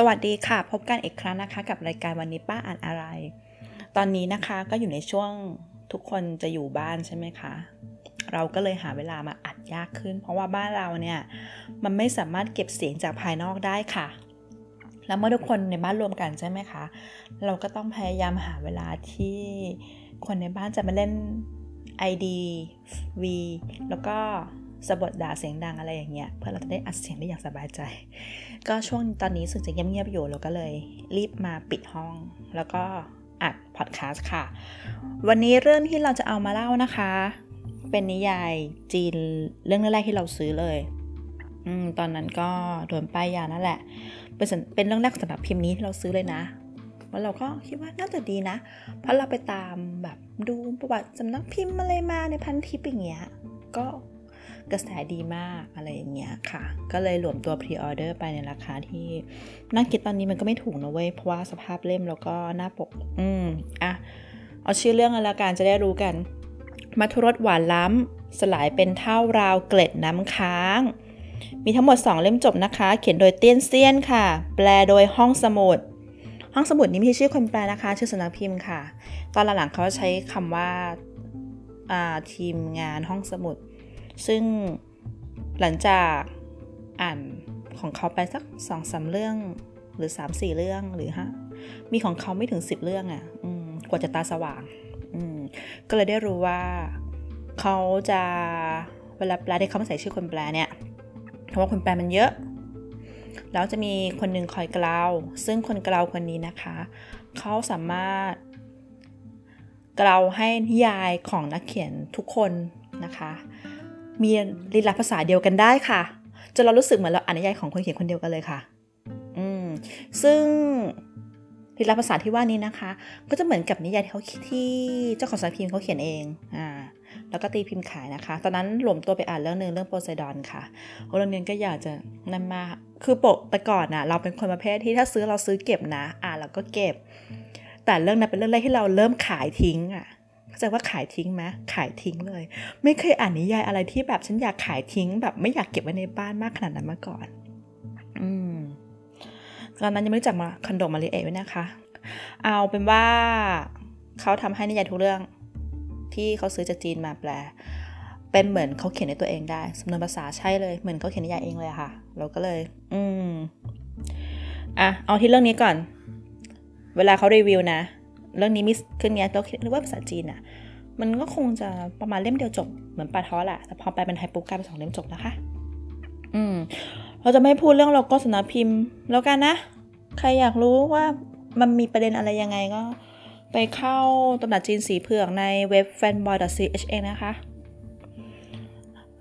สวัสดีค่ะ พบกันอีกครั้งนะคะ กับรายการวันนี้ป้าอ่านอะไร ตอนนี้นะคะก็อยู่ในช่วงทุกคนจะอยู่บ้านใช่ไหมคะ เราก็เลยหาเวลามาอัดยากขึ้น เพราะว่าบ้านเราเนี่ย มันไม่สามารถเก็บเสียงจากภายนอกได้ค่ะ แล้วเมื่อทุกคนในบ้านรวมกันใช่ไหมคะ เราก็ต้องพยายามหาเวลาที่คนในบ้านจะมาเล่น ID V แล้วก็ สะบัดด่าเสียงดังอะไรอย่างเงี้ยเพื่อเราจะได้อัดเสียงได้อย่างสบายใจ ก็ช่วงตอนนี้สึกจะเงียบๆอยู่เราก็เลยรีบมาปิดห้อง แล้วก็อัดพอดแคสต์ค่ะ วันนี้เรื่องที่เราจะเอามาเล่านะคะ เป็นนิยายจีนเรื่องแรกที่เราซื้อเลยอืมตอนนั้นก็โดนป้ายยานั่นแหละ เป็นเป็นเรื่องแรกสำหรับพิมพ์นี้ที่เราซื้อเลยนะแล้วเราก็คิดว่าน่าจะดีนะ เพราะเราไปตามแบบดูประวัติสำนักพิมพ์อะไรมาในพันทิปอย่างเงี้ย ก็ กระแสดีมากอะไรอย่างเงี้ยค่ะ ก็เลยหลวมตัวพรีออเดอร์ไปในราคาที่นั่งคิดตอนนี้มันก็ไม่ถูกนะเว้ย เพราะว่าสภาพเล่มแล้วก็หน้าปก อืมอะ เอาชื่อเรื่องอะไรการจะได้รู้กัน มัทุรสหวานล้ำ สลายเป็นเท่าราวเกล็ดน้ำค้าง มีทั้งหมด 2 เล่มจบนะคะ เขียนโดยเตี้ยนเซียนค่ะ แปลโดยห้องสมุดห้องสมุดนี้ไม่ใช่ชื่อคนแปลนะคะ ชื่อสำนักพิมพ์ค่ะ ตอนหลังๆเขาใช้คำว่าทีมงานห้องสมุด ซึ่งหลังจากอ่านของเขาไปสักสองสาเรื่องหรือสามสี่เรื่องหรือฮะมีของเขาไม่ถึงสิบเรื่องอะ่ะกว่าจะตาสว่างก็เลยได้รู้ว่าเขาจะเวลาแปลที่เขาไม่ใส่ชื่อคนแปลเนี่ยเพราะว่าคนแปลมันเยอะ แล้วจะมีคนหนึ่งคอยกล่าว ซึ่งคนกล่าวคนนี้นะคะ เขาสามารถกล่าวให้นิยายของนักเขียนทุกคนนะคะ มีลีลาภาษาเดียวกันได้ค่ะ จนเรารู้สึกเหมือนเราอ่านนิยายของคนเขียนคนเดียวกันเลยค่ะ อืม ซึ่งลีลาภาษาที่ว่านี้นะคะ ก็จะเหมือนกับนิยายที่เขาที่เจ้าของสารพิมพ์เขาเขียนเอง อ่า แล้วก็ตีพิมพ์ขายนะคะ ตอนนั้นหลวมตัวไปอ่านเรื่องหนึ่งเรื่องโพไซดอนค่ะเรื่องนี้ก็อยากจะนั่นมา คือปกแต่ก่อนน่ะ เราเป็นคนประเภทที่ถ้าซื้อเราซื้อเก็บนะ อ่านแล้วก็เก็บ แต่เรื่องนั้นเป็นเรื่องแรกที่เราเริ่มขายทิ้งอะ เข้าใจว่าขายทิ้งไหมขายทิ้งเลย ไม่เคยอ่านนิยายอะไรที่แบบฉันอยากขายทิ้ง แบบไม่อยากเก็บไว้ในบ้านมากขนาดนั้นมาก่อน อืมตอนนั้นยังไม่รู้จักมาคอนโดมาริเอไว้นะคะ เอาเป็นว่าเขาทำให้นิยายทุกเรื่อง ที่เขาซื้อจากจีนมาแปล เป็นเหมือนเขาเขียนในตัวเองได้สำนวนภาษาใช่เลย เหมือนเขาเขียนนิยายเองเลยค่ะ เราก็เลย อืมอะเอาที่เรื่องนี้ก่อน เวลาเขารีวิวนะ เรื่องนี้มิสขึ้นเนี้ยเราคิดว่าภาษาจีนอะมันก็คงจะประมาณเล่มเดียวจบ เหมือนปาท้อแหละแต่พอไปเป็นไทยปุ๊บกลายเป็นสองเล่มจบนะคะ อืม เราจะไม่พูดเรื่องโลโก้สนักพิมพ์ แล้วกันนะ ใครอยากรู้ว่ามันมีประเด็นอะไรยังไงก็ ไปเข้าตำหนักจีนสีเผือกในเว็บ fanboy.ch เองนะคะ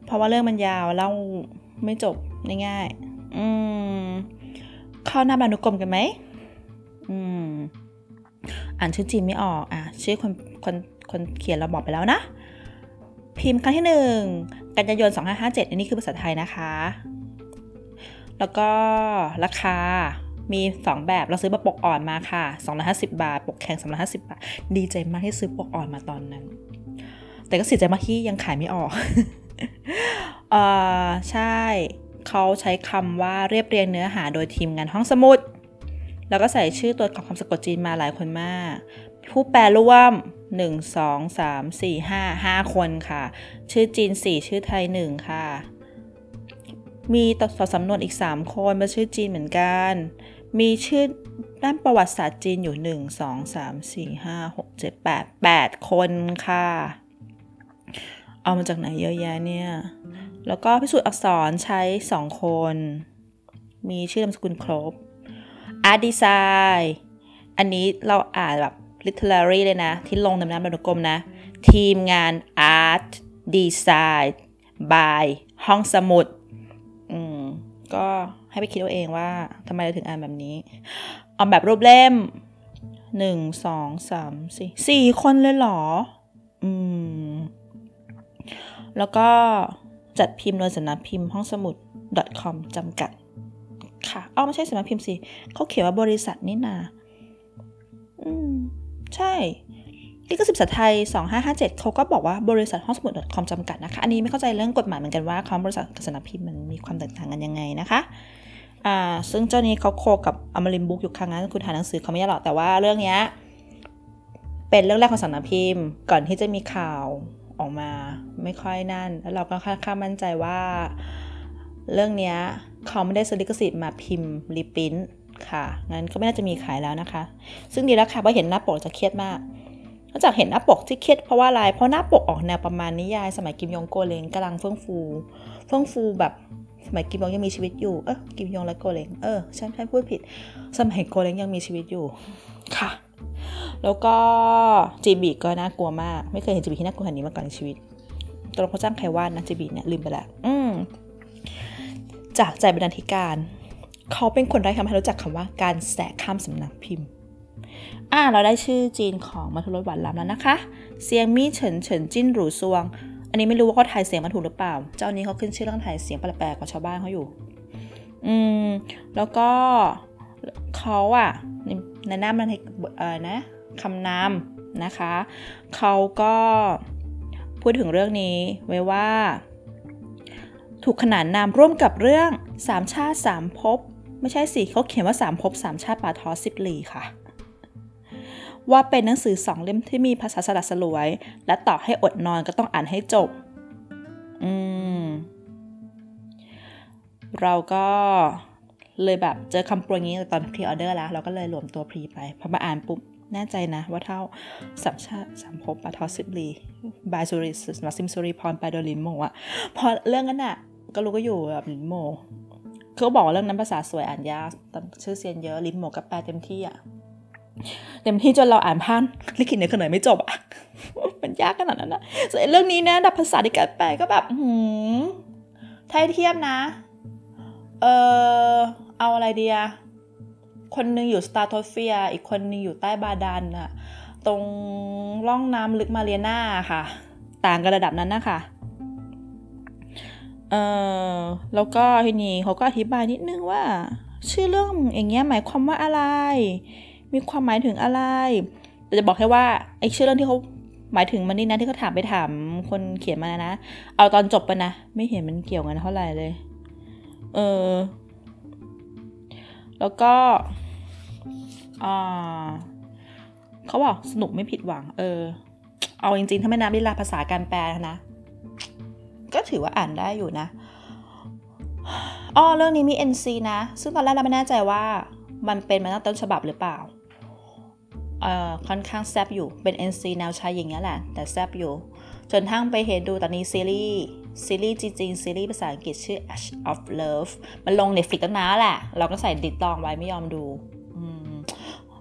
เพราะว่าเรื่องมันยาวเล่าไม่จบง่ายๆอืม เข้าหน้าบานุกรมกันไหมอืม อ่านชื่อจีนไม่ออกอะชื่อคนคนคนเขียนเราบอกไปแล้วนะ พิมพ์ครั้งที่หนึ่งกันยายน 2557 อันนี้คือภาษาไทยนะคะ แล้วก็ราคามี 2 แบบเราซื้อแบบปกอ่อนมาค่ะ 250 บาท ปกแข็ง350 บาท ดีใจมากที่ซื้อปกอ่อนมาตอนนั้น แต่ก็เสียใจมากที่ยังขายไม่ออกเอ่อใช่ เขาใช้คำว่าเรียบเรียงเนื้อหาโดยทีมงานห้องสมุด แล้วก็ใส่ชื่อตัวของคำสะกดจีนมาหลายคนมาก ผู้แปลร่วม 1 2 3 4 5 5 คนค่ะ ชื่อจีน 4 ชื่อไทย 1 ค่ะ มีต่อสำนวนอีก 3 คนเป็นชื่อจีนเหมือนกัน มีชื่อด้านประวัติศาสตร์จีนอยู่ 1 2 3 4 5 6 7 8 8 คนค่ะ เอามาจากไหนเยอะแยะเนี่ย แล้วก็พิสูจน์อักษรใช้ 2 คน มีชื่อนามสกุลครบ Art Design อันนี้เราอ่านแบบ literary เลยนะ ที่ลงในน้ำบรรกรมนะ ทีมงาน Art Design by ห้องสมุด อืม ก็ให้ไปคิดเอาเองว่าทำไมเราถึงอ่านแบบนี้เอาแบบรูปเล่มหนึ่งสองสามสี่สี่คนเลยเหรอ อืม แล้วก็จัดพิมพ์โดยสำนักพิมพ์ห้องสมุด .com จำกัด ค่ะอ้าไม่ใช่สำนักพิมพ์สิเขาเขียนว่าบริษัทนี่นา อืม ใช่ลิขสิทธิ์ภาษาไทย 2557 เขาก็บอกว่าบริษัทห้องสมุดคอมจำกัดนะคะ อันนี้ไม่เข้าใจเรื่องกฎหมายเหมือนกันว่าคำบริษัทกับสำนักพิมพ์มันมีความแตกต่างกันยังไงนะคะ อ่า ซึ่งเจ้านี้เขา co กับอมรินทร์บุ๊กอยู่ครั้งนั้น คุณหาหนังสือเขาไม่ได้หรอก แต่ว่าเรื่องนี้เป็นเรื่องแรกของสำนักพิมพ์ ก่อนที่จะมีข่าวออกมา ไม่ค่อยนั่น แล้วเราก็ค่อนข้างมั่นใจว่า เรื่องนี้ เขาไม่ได้ซื้อลิขสิทธิ์มาพิมพ์ reprintค่ะ งั้นก็ไม่น่าจะมีขายแล้วนะคะ ซึ่งดีแล้วค่ะเพราะเห็นหน้าปกจะเครียดมาก นอกจากเห็นหน้าปกที่เครียดเพราะว่าอะไร เพราะหน้าปกออกแนวประมาณนิยาย สมัยกิมยองโกเลงกำลังเฟื่องฟู เฟื่องฟูแบบสมัยกิมยองยังมีชีวิตอยู่ เออกิมยองและโกเลง เออ ฉันฉันพูดผิด สมัยโกเลงยังมีชีวิตอยู่ ค่ะ แล้วก็จีบีก็น่ากลัวมาก ไม่เคยเห็นจีบีที่น่ากลัวขนาดนี้มาก่อนในชีวิตตัวเขาจ้างใครวาดนะจีบีเนี่ยลืมไปล้วอืม จากใจบรรณาธิการ เขาเป็นคนแรกทำให้รู้จักคำว่าการแสกข้ามสำนักพิมพ์อ่าเราได้ชื่อจีนของมัทุรสหวานล้ำแล้วนะคะเซียงมี่เฉินเฉินจิ้นหรูซวง อันนี้ไม่รู้ว่าเขาถ่ายเสียงมาถูกหรือเปล่า เจ้านี้เขาขึ้นชื่อเรื่องถ่ายเสียงแปลกๆกับชาวบ้านเขาอยู่ อืม แล้วก็เขาอะในหน้ามันเอ่อนะคำนำนะคะ เขาก็พูดถึงเรื่องนี้ไว้ว่า ถูกขนานนามร่วมกับเรื่องสามชาติสามภพไม่ใช่สิเขาเขียนว่าสามภพสามชาติป่าทอสิบลีค่ะ ว่าเป็นหนังสือสองเล่มที่มีภาษาสลัดสลวย และต่อให้อดนอนก็ต้องอ่านให้จบ อืม เราก็เลยแบบเจอคำโปรยนี้ตอนพรีออเดอร์แล้ว เราก็เลยรวมตัวพรีไปพอมาอ่านปุ๊บแน่ใจนะว่าเท่าสัมชาติสัมภพปาทอสิบลี บายสุริสมาซิมสุริพรไปโดลินโมอะพอเรื่องนั้นอะ ก็รู้ก็อยู่แบบลินโมเขาบอกว่าเรื่องนั้นภาษาสวยอ่านยากชื่อเซียนเยอะลินโมกับแปลเต็มที่อะเต็มที่จนเราอ่านพันลิขิตในขนมไม่จบอะมันยากขนาดนั้นนะส่วนเรื่องนี้นะดับภาษาที่การแปลก็แบบหืมไทยเทียบนะ เออเอาอะไรดีอะคนหนึ่งอยู่สตาร์โทเฟีย อีกคนนึงอยู่ใต้บาดาลน่ะตรงร่องน้ำลึกมาเรียนาค่ะ ต่างกันระดับนั้นนะคะ เออแล้วก็ทีนี้เขาก็อธิบายนิดนึงว่า ชื่อเรื่องอย่างเงี้ยหมายความว่าอะไร มีความหมายถึงอะไร แต่จะบอกแค่ว่าไอ้ชื่อเรื่องที่เขาหมายถึงมันนี่นะที่เขาถามไปถามคนเขียนมานะเอาตอนจบไปนะ ไม่เห็นมันเกี่ยวกันเท่าไหร่เลย เออ แล้วก็เขาบอกสนุกไม่ผิดหวัง เออ เอาจริงๆ ถ้าไม่นับลีลาภาษาการแปลนะ ก็ถือว่าอ่านได้อยู่นะอ้อเรื่องนี้มี NC นะ ซึ่งตอนแรกเราไม่แน่ใจว่ามันเป็นมาตั้งต้นฉบับหรือเปล่าเอ่อค่อนข้างแซบอยู่เป็น NC แนวชายอย่างเงี้ยแหละ แต่แซบอยู่ จนทั้งไปเห็นดูตอนนี้ซีรีส์ซีรีส์จริงๆซีรีส์ภาษาอังกฤษชื่อ Ash of Love มันลง Netflix ตั้งนานแหละ เราก็ใส่ดิดตองไว้ไม่ยอมดู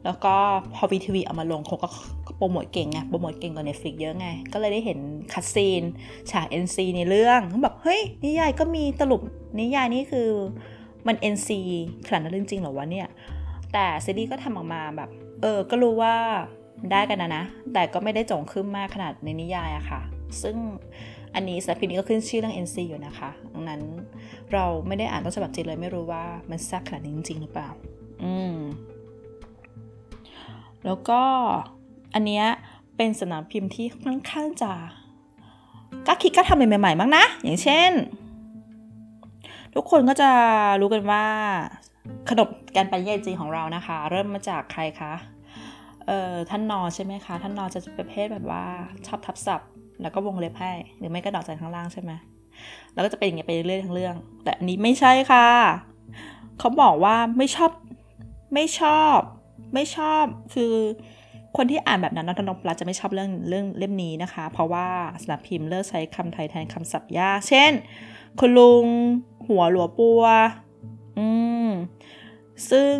แล้วก็พอวีทีวีเอามาลงเขาก็ โปรโมทเก่งไงโปรโมทเก่งกว่า Netflix เยอะไง ก็เลยได้เห็นคัดซีน ฉาก NC ในเรื่องเขาบอกเฮ้ย นิยายก็มีตลุปนิยายนี่คือมัน NC ขนาดนั้นจริงๆหรอวะเนี่ย แต่ซีรีส์ก็ทำออกมาแบบ เออ ก็รู้ว่าได้กันนะนะ แต่ก็ไม่ได้จงขึ้นมากขนาดในนิยายอะค่ะ ซึ่งอันนี้สารพินี้ก็ขึ้นชื่อเรื่อง NC อยู่นะคะดังนั้นเราไม่ได้อ่านต้นฉบับจริงเลยไม่รู้ว่ามันแซ่บขนาดนี้จริงหรือเปล่า อืม แล้วก็ อันเนี้ยเป็นสนามพิมพ์ที่ค่อนข้างจะกล้าคิดกล้าทำใหม่ๆบ้างนะ อย่างเช่น ทุกคนก็จะรู้กันว่าขนบการปัญญาจีของเรานะคะ เริ่มมาจากใครคะเอ่อท่านนอใช่ไหมคะท่านนอจะเป็นประเภทแบบว่าชอบทับศัพท์ แล้วก็วงเล็บให้ หรือไม่ก็ดอกจันข้างล่างใช่ไหมแล้วก็จะเป็นอย่างเงี้ยไปเรื่อยๆทั้งเรื่อง แต่อันนี้ไม่ใช่ค่ะเขาบอกว่าไม่ชอบไม่ชอบ ไม่ชอบคือ คนที่อ่านแบบนั้นนัทนพรัตจะไม่ชอบเรื่องเรื่องเล่มนี้นะคะ เพราะว่าสนับพิมพ์เลิกใช้คำไทยแทนคำศัพท์ยาก เช่น คุณลุง หัวหลัวปัว อืม ซึ่ง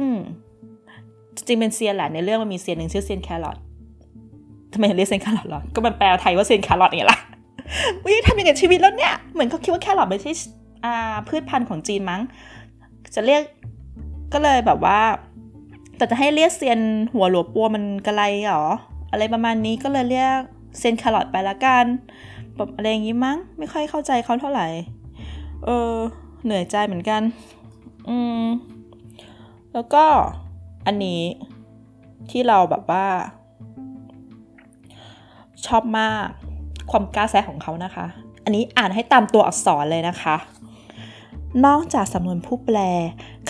จริงเป็นเซียนแหละในเรื่องมันมีเซียนหนึ่งชื่อเซียนแครอททำไมเรียกเซียนแครอทหรอ ก็มันแปลไทยว่าเซียนแครอทอย่างล่ะวิทำยังไงชีวิตแล้วเนี่ย เหมือนเขาคิดว่าแครอทไม่ใช่อาพืชพันธุ์ของจีนมั้ง จะเรียกก็เลยแบบว่า แต่จะให้เรียกเซียนหัวหลวปัวมันกระไรหรอ อะไรประมาณนี้ก็เลยเรียกเซียนแครอทไปละกันแบบอะไรอย่างงี้มั้ง ไม่ค่อยเข้าใจเขาเท่าไหร่ เออ เหนื่อยใจเหมือนกัน อืม แล้วก็อันนี้ที่เราแบบว่า ชอบมากความกล้าแซะของเขานะคะ อันนี้อ่านให้ตามตัวอักษรเลยนะคะ นอกจากสำนวนผู้แปล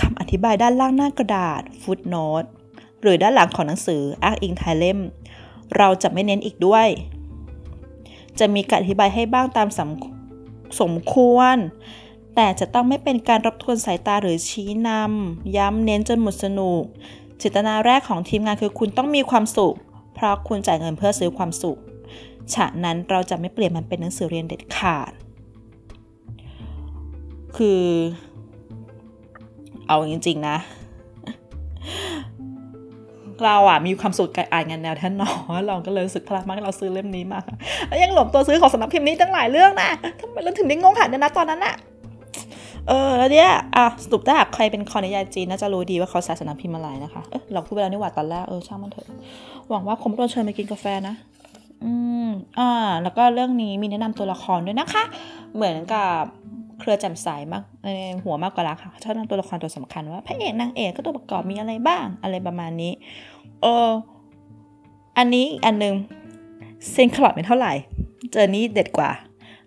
คำอธิบายด้านล่างหน้ากระดาษฟุตโนตหรือด้านหลังของหนังสืออ้างอิงท้ายเล่ม เราจะไม่เน้นอีกด้วย จะมีการอธิบายให้บ้างตามสมสมควร แต่จะต้องไม่เป็นการรบทวนสายตาหรือชี้นำย้ำเน้นจนหมดสนุกเจตนาแรกของทีมงานคือคุณต้องมีความสุข เพราะคุณจ่ายเงินเพื่อซื้อความสุข ฉะนั้นเราจะไม่เปลี่ยนมันเป็นหนังสือเรียนเด็ดขาด คือ เอาจริง ๆ นะ เราอะมีความสุขกับอ่านงานแนวแท่นนอเราก็เลยรู้สึกพลังมากเราซื้อเล่มนี้มาแล้วยังหลบตัวซื้อของสำนักพิมพ์นี้ตั้งหลายเรื่องนะทำไมเราถึงได้งงหันนะตอนนั้นอะเออแล้วเนี่ยอะสรุปถ้าหากใครเป็นคอนิยายจีนน่าจะรู้ดีว่าเขาใส่สนักพิมพ์อะไรนะคะเออเราพูดไปแล้วนี่หว่าตอนแรกเออช่างมันเถอะหวังว่าคงไม่โดนเชิญไปกินกาแฟนะอืมอ่าแล้วก็เรื่องนี้มีแนะนำตัวละครด้วยนะคะ เหมือนกับ เครือจ่มใสมากในหัวมากกว่าละค่ะชอบนำตัวละครตัวสำคัญว่าพระเอกนางเอกก็ตัวประกอบมีอะไรบ้างอะไรประมาณนี้เอออันนี้อันหนึ่งเซนคลอดไม่เท่าไหร่ เจอนี้เด็ดกว่า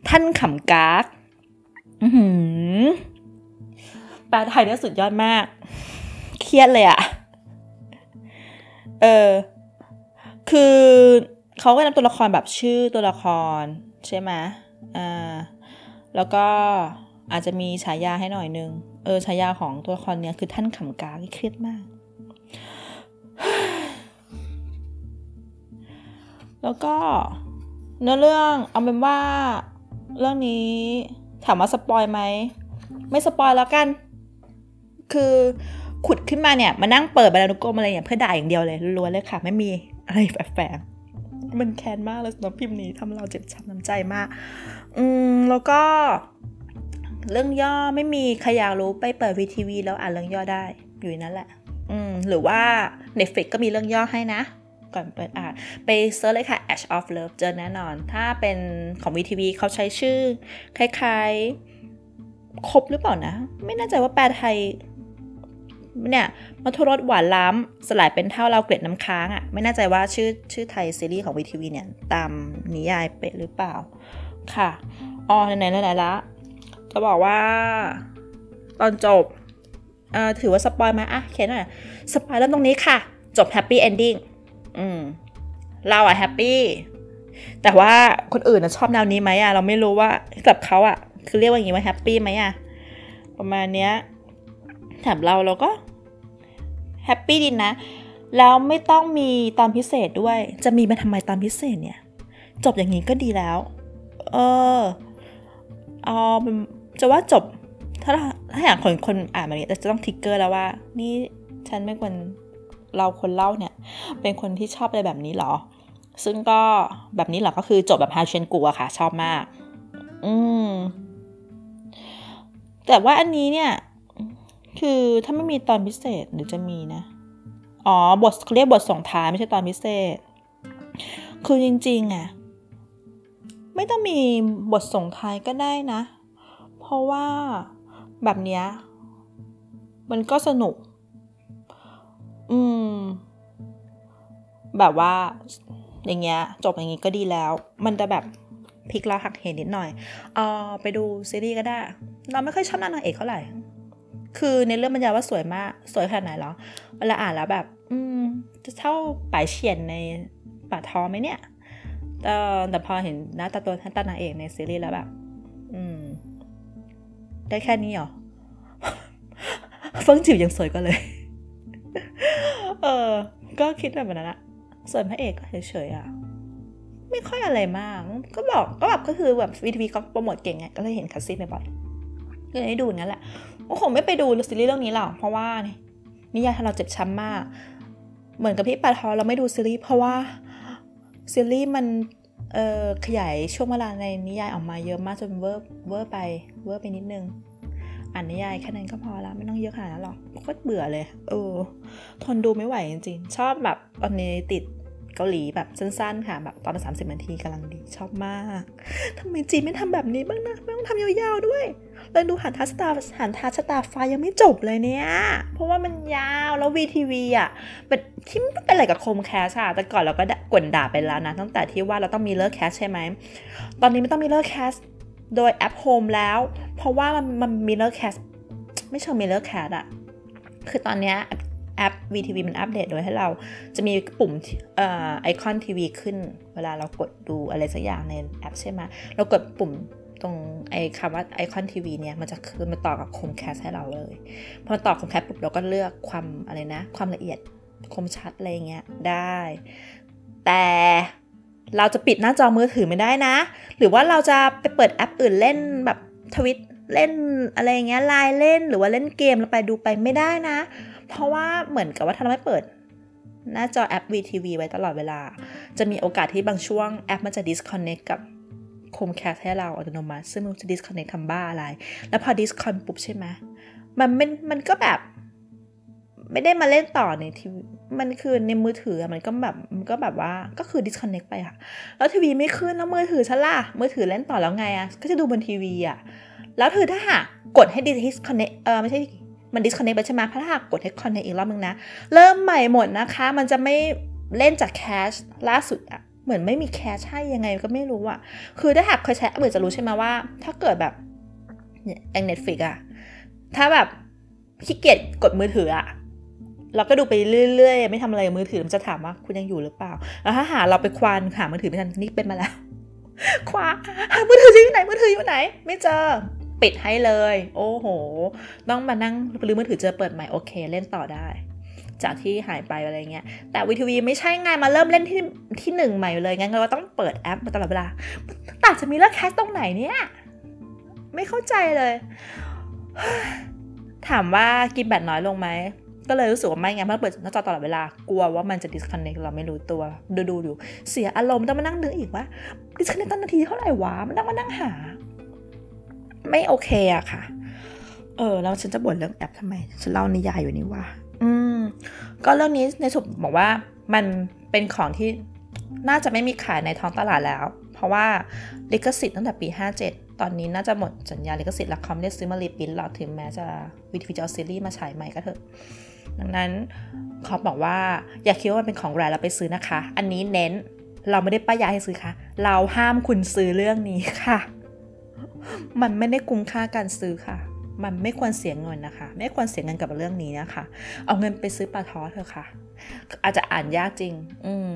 ท่านขำกากอือหือแปลไทยเนี่ยสุดยอดมาก เครียดเลยอะเออ คือเขาก็นำตัวละครแบบชื่อตัวละคร ใช่ไหมอ่า แล้วก็อาจจะมีฉายาให้หน่อยนึง เออฉายาของตัวละครเนี้ยคือท่านขำกาเครียดมาก แล้วก็เนื้อเรื่องเอาเป็นว่าเรื่องนี้ถามว่าสปอยไหม ไม่สปอยแล้วกัน คือขุดขึ้นมาเนี่ย มานั่งเปิดบรรณานุกรมอะไรอย่างเพื่อด่าอย่างเดียวเลยล้วนเลยค่ะ ไม่มีอะไรแฝงมันแค้นมากเลยสำหรับพิมพ์นี้ทำเราเจ็บช้ำน้ำใจมาก อืมแล้วก็เรื่องย่อไม่มีใครอยากรู้ไปเปิดวีทีวีแล้วอ่านเรื่องย่อได้อยู่นั่นแหละ อืมหรือว่า Netflix ก็มีเรื่องย่อให้นะ ก่อนเปิดอ่านไปเซิร์ชเลยค่ะ Ash of Love เจอแน่นอน ถ้าเป็นของ VTV เขาใช้ชื่อ คล้ายๆ ครบหรือเปล่านะ ไม่แน่ใจว่าแปลไทย เนี่ยมธุรสหวานล้ำสลายเป็นเถ้าราวเกล็ดน้ำค้างอะ่ะ ไม่แน่ใจว่าชื่อชื่อไทยซีรีส์ของ WeTV เนี่ย ตามนิยายเป๊ะหรือเปล่า ค่ะอ๋อไหนๆไหนๆละจะบอกว่า ตอนจบถือว่า spoil ไหมอะเขียนหน่อย spoil เริ่มตรงนี้ค่ะ จบ happy ending อืมเราอะ happy แต่ว่าคนอื่นนะชอบแนวนี้ไหมอะเราไม่รู้ว่ากับเขาอะคือเรียกว่าอย่างนี้ว่า happy ไหมอะประมาณเนี้ยถามเราเราก็ happy ดีนะ แล้วไม่ต้องมีตอนพิเศษด้วย จะมีมาทำไมตอนพิเศษเนี่ย จบอย่างนี้ก็ดีแล้ว เออเอาจะว่าจบ ถ้าถ้าอย่างคนคนอ่านมาเนี่ยจะต้อง trigger แล้วว่า นี่ฉันไม่ควรเราคนเล่าเนี่ย เป็นคนที่ชอบอะไรแบบนี้หรอ ซึ่งก็แบบนี้หรอก็คือจบแบบฮาเชนกูอะค่ะ ชอบมาก อืม แต่ว่าอันนี้เนี่ย คือถ้าไม่มีตอนพิเศษหรือจะมีนะ อ๋อบทเขาเรียกบทส่งท้ายไม่ใช่ตอนพิเศษ คือจริงๆอะ ไม่ต้องมีบทส่งท้ายก็ได้นะ เพราะว่าแบบเนี้ยมันก็สนุก อืม แบบว่า อย่างเงี้ย จบอย่างงี้ก็ดีแล้ว มันจะแบบพลิกแล้วหักเหนิดหน่อยเออไปดูซีรีส์ก็ได้ เราไม่ค่อยชอบนางเอกเท่าไหร่ คือในเรื่องบรรยายว่าสวยมาก สวยขนาดไหนหรอ เวลาอ่านแล้วแบบ อืม จะเท่าป่ายเฉียนในป่าทอไหมเนี่ย แต่พอเห็นหน้าตาตัวท่านตานางเอกในซีรีส์แล้วแบบ อืม ได้แค่นี้เหรอเฟิงจิ๋วยังสวยก็เลย เออ ก็คิดแบบนั้นอะส่วนพระเอกก็เฉยๆอะไม่ค่อยอะไรมาก ก็บอกก็แบบก็คือแบบวีทีวีเขาโปรโมทเก่งไง ก็เลยเห็นคัสซีนบ่อยๆก็เลยได้ดูงั้นแหละก็คงไม่ไปดูซีรีส์เรื่องนี้หรอก เพราะว่านิยายทำเราเจ็บช้ำมาก เหมือนกับพี่ปาทอเราไม่ดูซีรีส์เพราะว่า ซีรีส์มันขยายช่วงเวลาในนิยายออกมาเยอะมากจนเวอร์เวอร์ไปเวอร์ไปนิดนึง อ่านนิยายแค่นั้นก็พอละไม่ต้องเยอะขนาดนั้นหรอกก็เบื่อเลย เออ ทนดูไม่ไหวจริงๆ ชอบแบบตอนนี้ติด เกาหลีแบบสั้นๆ ค่ะแบบตอนละสามสิบนาทีกำลังดีชอบมาก ทำไมจีนไม่ทำแบบนี้บ้างนะไม่ต้องทำยาวๆด้วยเลยดูหาญท้าชะตาหาญท้าชะตาฟ้ายังไม่จบเลยเนี่ย เพราะว่ามันยาวแล้ว WeTV อะเป็นที่มันเป็นอะไรกับ Chromecast อะแต่ก่อนเราก็กวนด่าไปแล้วนะ ตั้งแต่ที่ว่าเราต้อง Miracast ใช่ไหม ตอนนี้ไม่ต้อง Miracast โดยแอป Home แล้ว เพราะว่ามันมัน Miracast ไม่เชิง Miracast อะคือตอนนี้ แอป WeTV มันอัปเดตโดยให้เราจะมีปุ่มไอคอนทีวีขึ้น เวลาเรากดดูอะไรสักอย่างในแอปใช่ไหมเรากดปุ่มตรงไอคำว่าไอคอนทีวีเนี่ย มันจะคือมาต่อกับ Chromecast ให้เราเลย พอต่อ Chromecast ปุ๊บเราก็เลือกความอะไรนะ ความละเอียดคมชัดอะไรเงี้ยได้ แต่เราจะปิดหน้าจอมือถือไม่ได้นะ หรือว่าเราจะไปเปิดแอปอื่นเล่นแบบทวิตเล่นอะไรเงี้ยไลน์เล่นหรือว่าเล่นเกมแล้วไปดูไปไม่ได้นะ เพราะว่าเหมือนกับว่าถ้าเราไม่เปิด หน้าจอแอป WeTV ไว้ตลอดเวลา จะมีโอกาสที่บางช่วงแอปมันจะ disconnect กับคมแคสให้เราอัตโนมัติ ซึ่งมันจะ disconnect ทำบ้าอะไร แล้วพอ disconnect ปุ๊บใช่ไหมมันมันมันก็แบบ ไม่ได้มาเล่นต่อในทีวีมันคือในมือถือมันก็แบบมันก็แบบว่าก็คือ disconnect ไปอะแล้วทีวีไม่ขึ้นแล้วมือถือฉันล่ะมือถือเล่นต่อแล้วไงอะก็จะดูบนทีวีอะแล้วเธอถ้าหากกดให้ disconnect เออไม่ใช่ มัน disconnect ไปใช่ไหมถ้าหากกดให้ connect อีกรอบนึงนะ เริ่มใหม่หมดนะคะ มันจะไม่เล่นจากแคชล่าสุดอะเหมือนไม่มีแคชให้ยังไงก็ไม่รู้อะคือถ้าหากเคยใช้แอปอื่นจะรู้ใช่ไหมว่า ถ้าเกิดแบบอย่างเน็ตฟิกอะถ้าแบบขี้เกียจกดมือถืออะเราก็ดูไปเรื่อยๆ ไม่ทำอะไรมือถือมันจะถามว่าคุณยังอยู่หรือเปล่า แล้วถ้าหาเราไปควานหามือถือไม่ทันนี่เป็นมาแล้ว คว้าหามือถืออยู่ไหนมือถืออยู่ไหน ไม่เจอ ปิดให้เลย โอ้โห ต้องมานั่งรื้อมือถือเจอเปิดใหม่โอเค เล่นต่อได้ จากที่หายไปอะไรเงี้ย แต่วีทีวีไม่ใช่ไงมาเริ่มเล่นที่ที่หนึ่งใหม่เลย งั้นเราต้องเปิดแอปมาตลอดเวลาตัดจะมีเลือกแคสตรงไหนเนี่ย ไม่เข้าใจเลย ถามว่ากินแบตน้อยลงไหมก็เลยรู้สึกว่าไม่ไงเพราะเปิดหน้าจอตลอดเวลากลัวว่ามันจะ disconnect เราไม่รู้ตัว ดูดูอยู่เสียอารมณ์ต้องมานั่งนึกอีกว่า disconnect ตอนนาทีเท่าไหร่วะมันต้องมานั่งหา ไม่โอเคอะค่ะ เออแล้วฉันจะบ่นเรื่องแอปทำไม ฉันเล่านิยายอยู่นี่ว่า อืม ก็เรื่องนี้ในสุดบอกว่ามันเป็นของที่น่าจะไม่มีขายในท้องตลาดแล้ว เพราะว่าลิขสิทธิ์ตั้งแต่ปี 57 ตอนนี้น่าจะหมดสัญญาลิขสิทธิ์ล้วเขาไม่ได้ซื้อมารีพินหรอถึงแม้จะวิธีจะเอซีรีส์มาฉายใหม่ก็เถอะ ดังนั้นเขาบอกว่าอย่าคิดว่ามันเป็นของแรแล้วไปซื้อนะคะ อันนี้เน้นเราไม่ได้ป้ายยาให้ซื้อค่ะ เราห้ามคุณซื้อเรื่องนี้ค่ะ มันไม่ได้คุ้มค่าการซื้อค่ะ มันไม่ควรเสียเงินนะคะ ไม่ควรเสียเงินกับเรื่องนี้นะคะ เอาเงินไปซื้อปลาท้อเถอะค่ะ อาจจะอ่านยากจริง อืม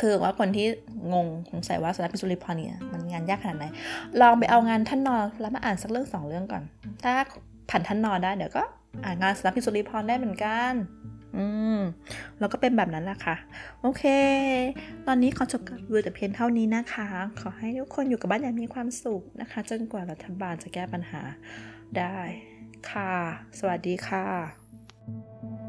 คือว่าคนที่งงสงสัยว่าสนับพิสุริพรเนี่ยมันงานยากขนาดไหน ลองไปเอางานท่านนอนแล้วมาอ่านสักเรื่องสองเรื่องก่อน ถ้าผ่านท่านนอนได้เดี๋ยวก็อ่านงานสนับพิสุริพรได้เหมือนกัน อืม แล้วก็เป็นแบบนั้นแหละค่ะ โอเค ตอนนี้ขอจบการวิวแต่เพียงเท่านี้นะคะ ขอให้ทุกคนอยู่กับบ้านอย่างมีความสุขนะคะ จนกว่ารัฐบาลจะแก้ปัญหาได้ ค่ะ สวัสดีค่ะ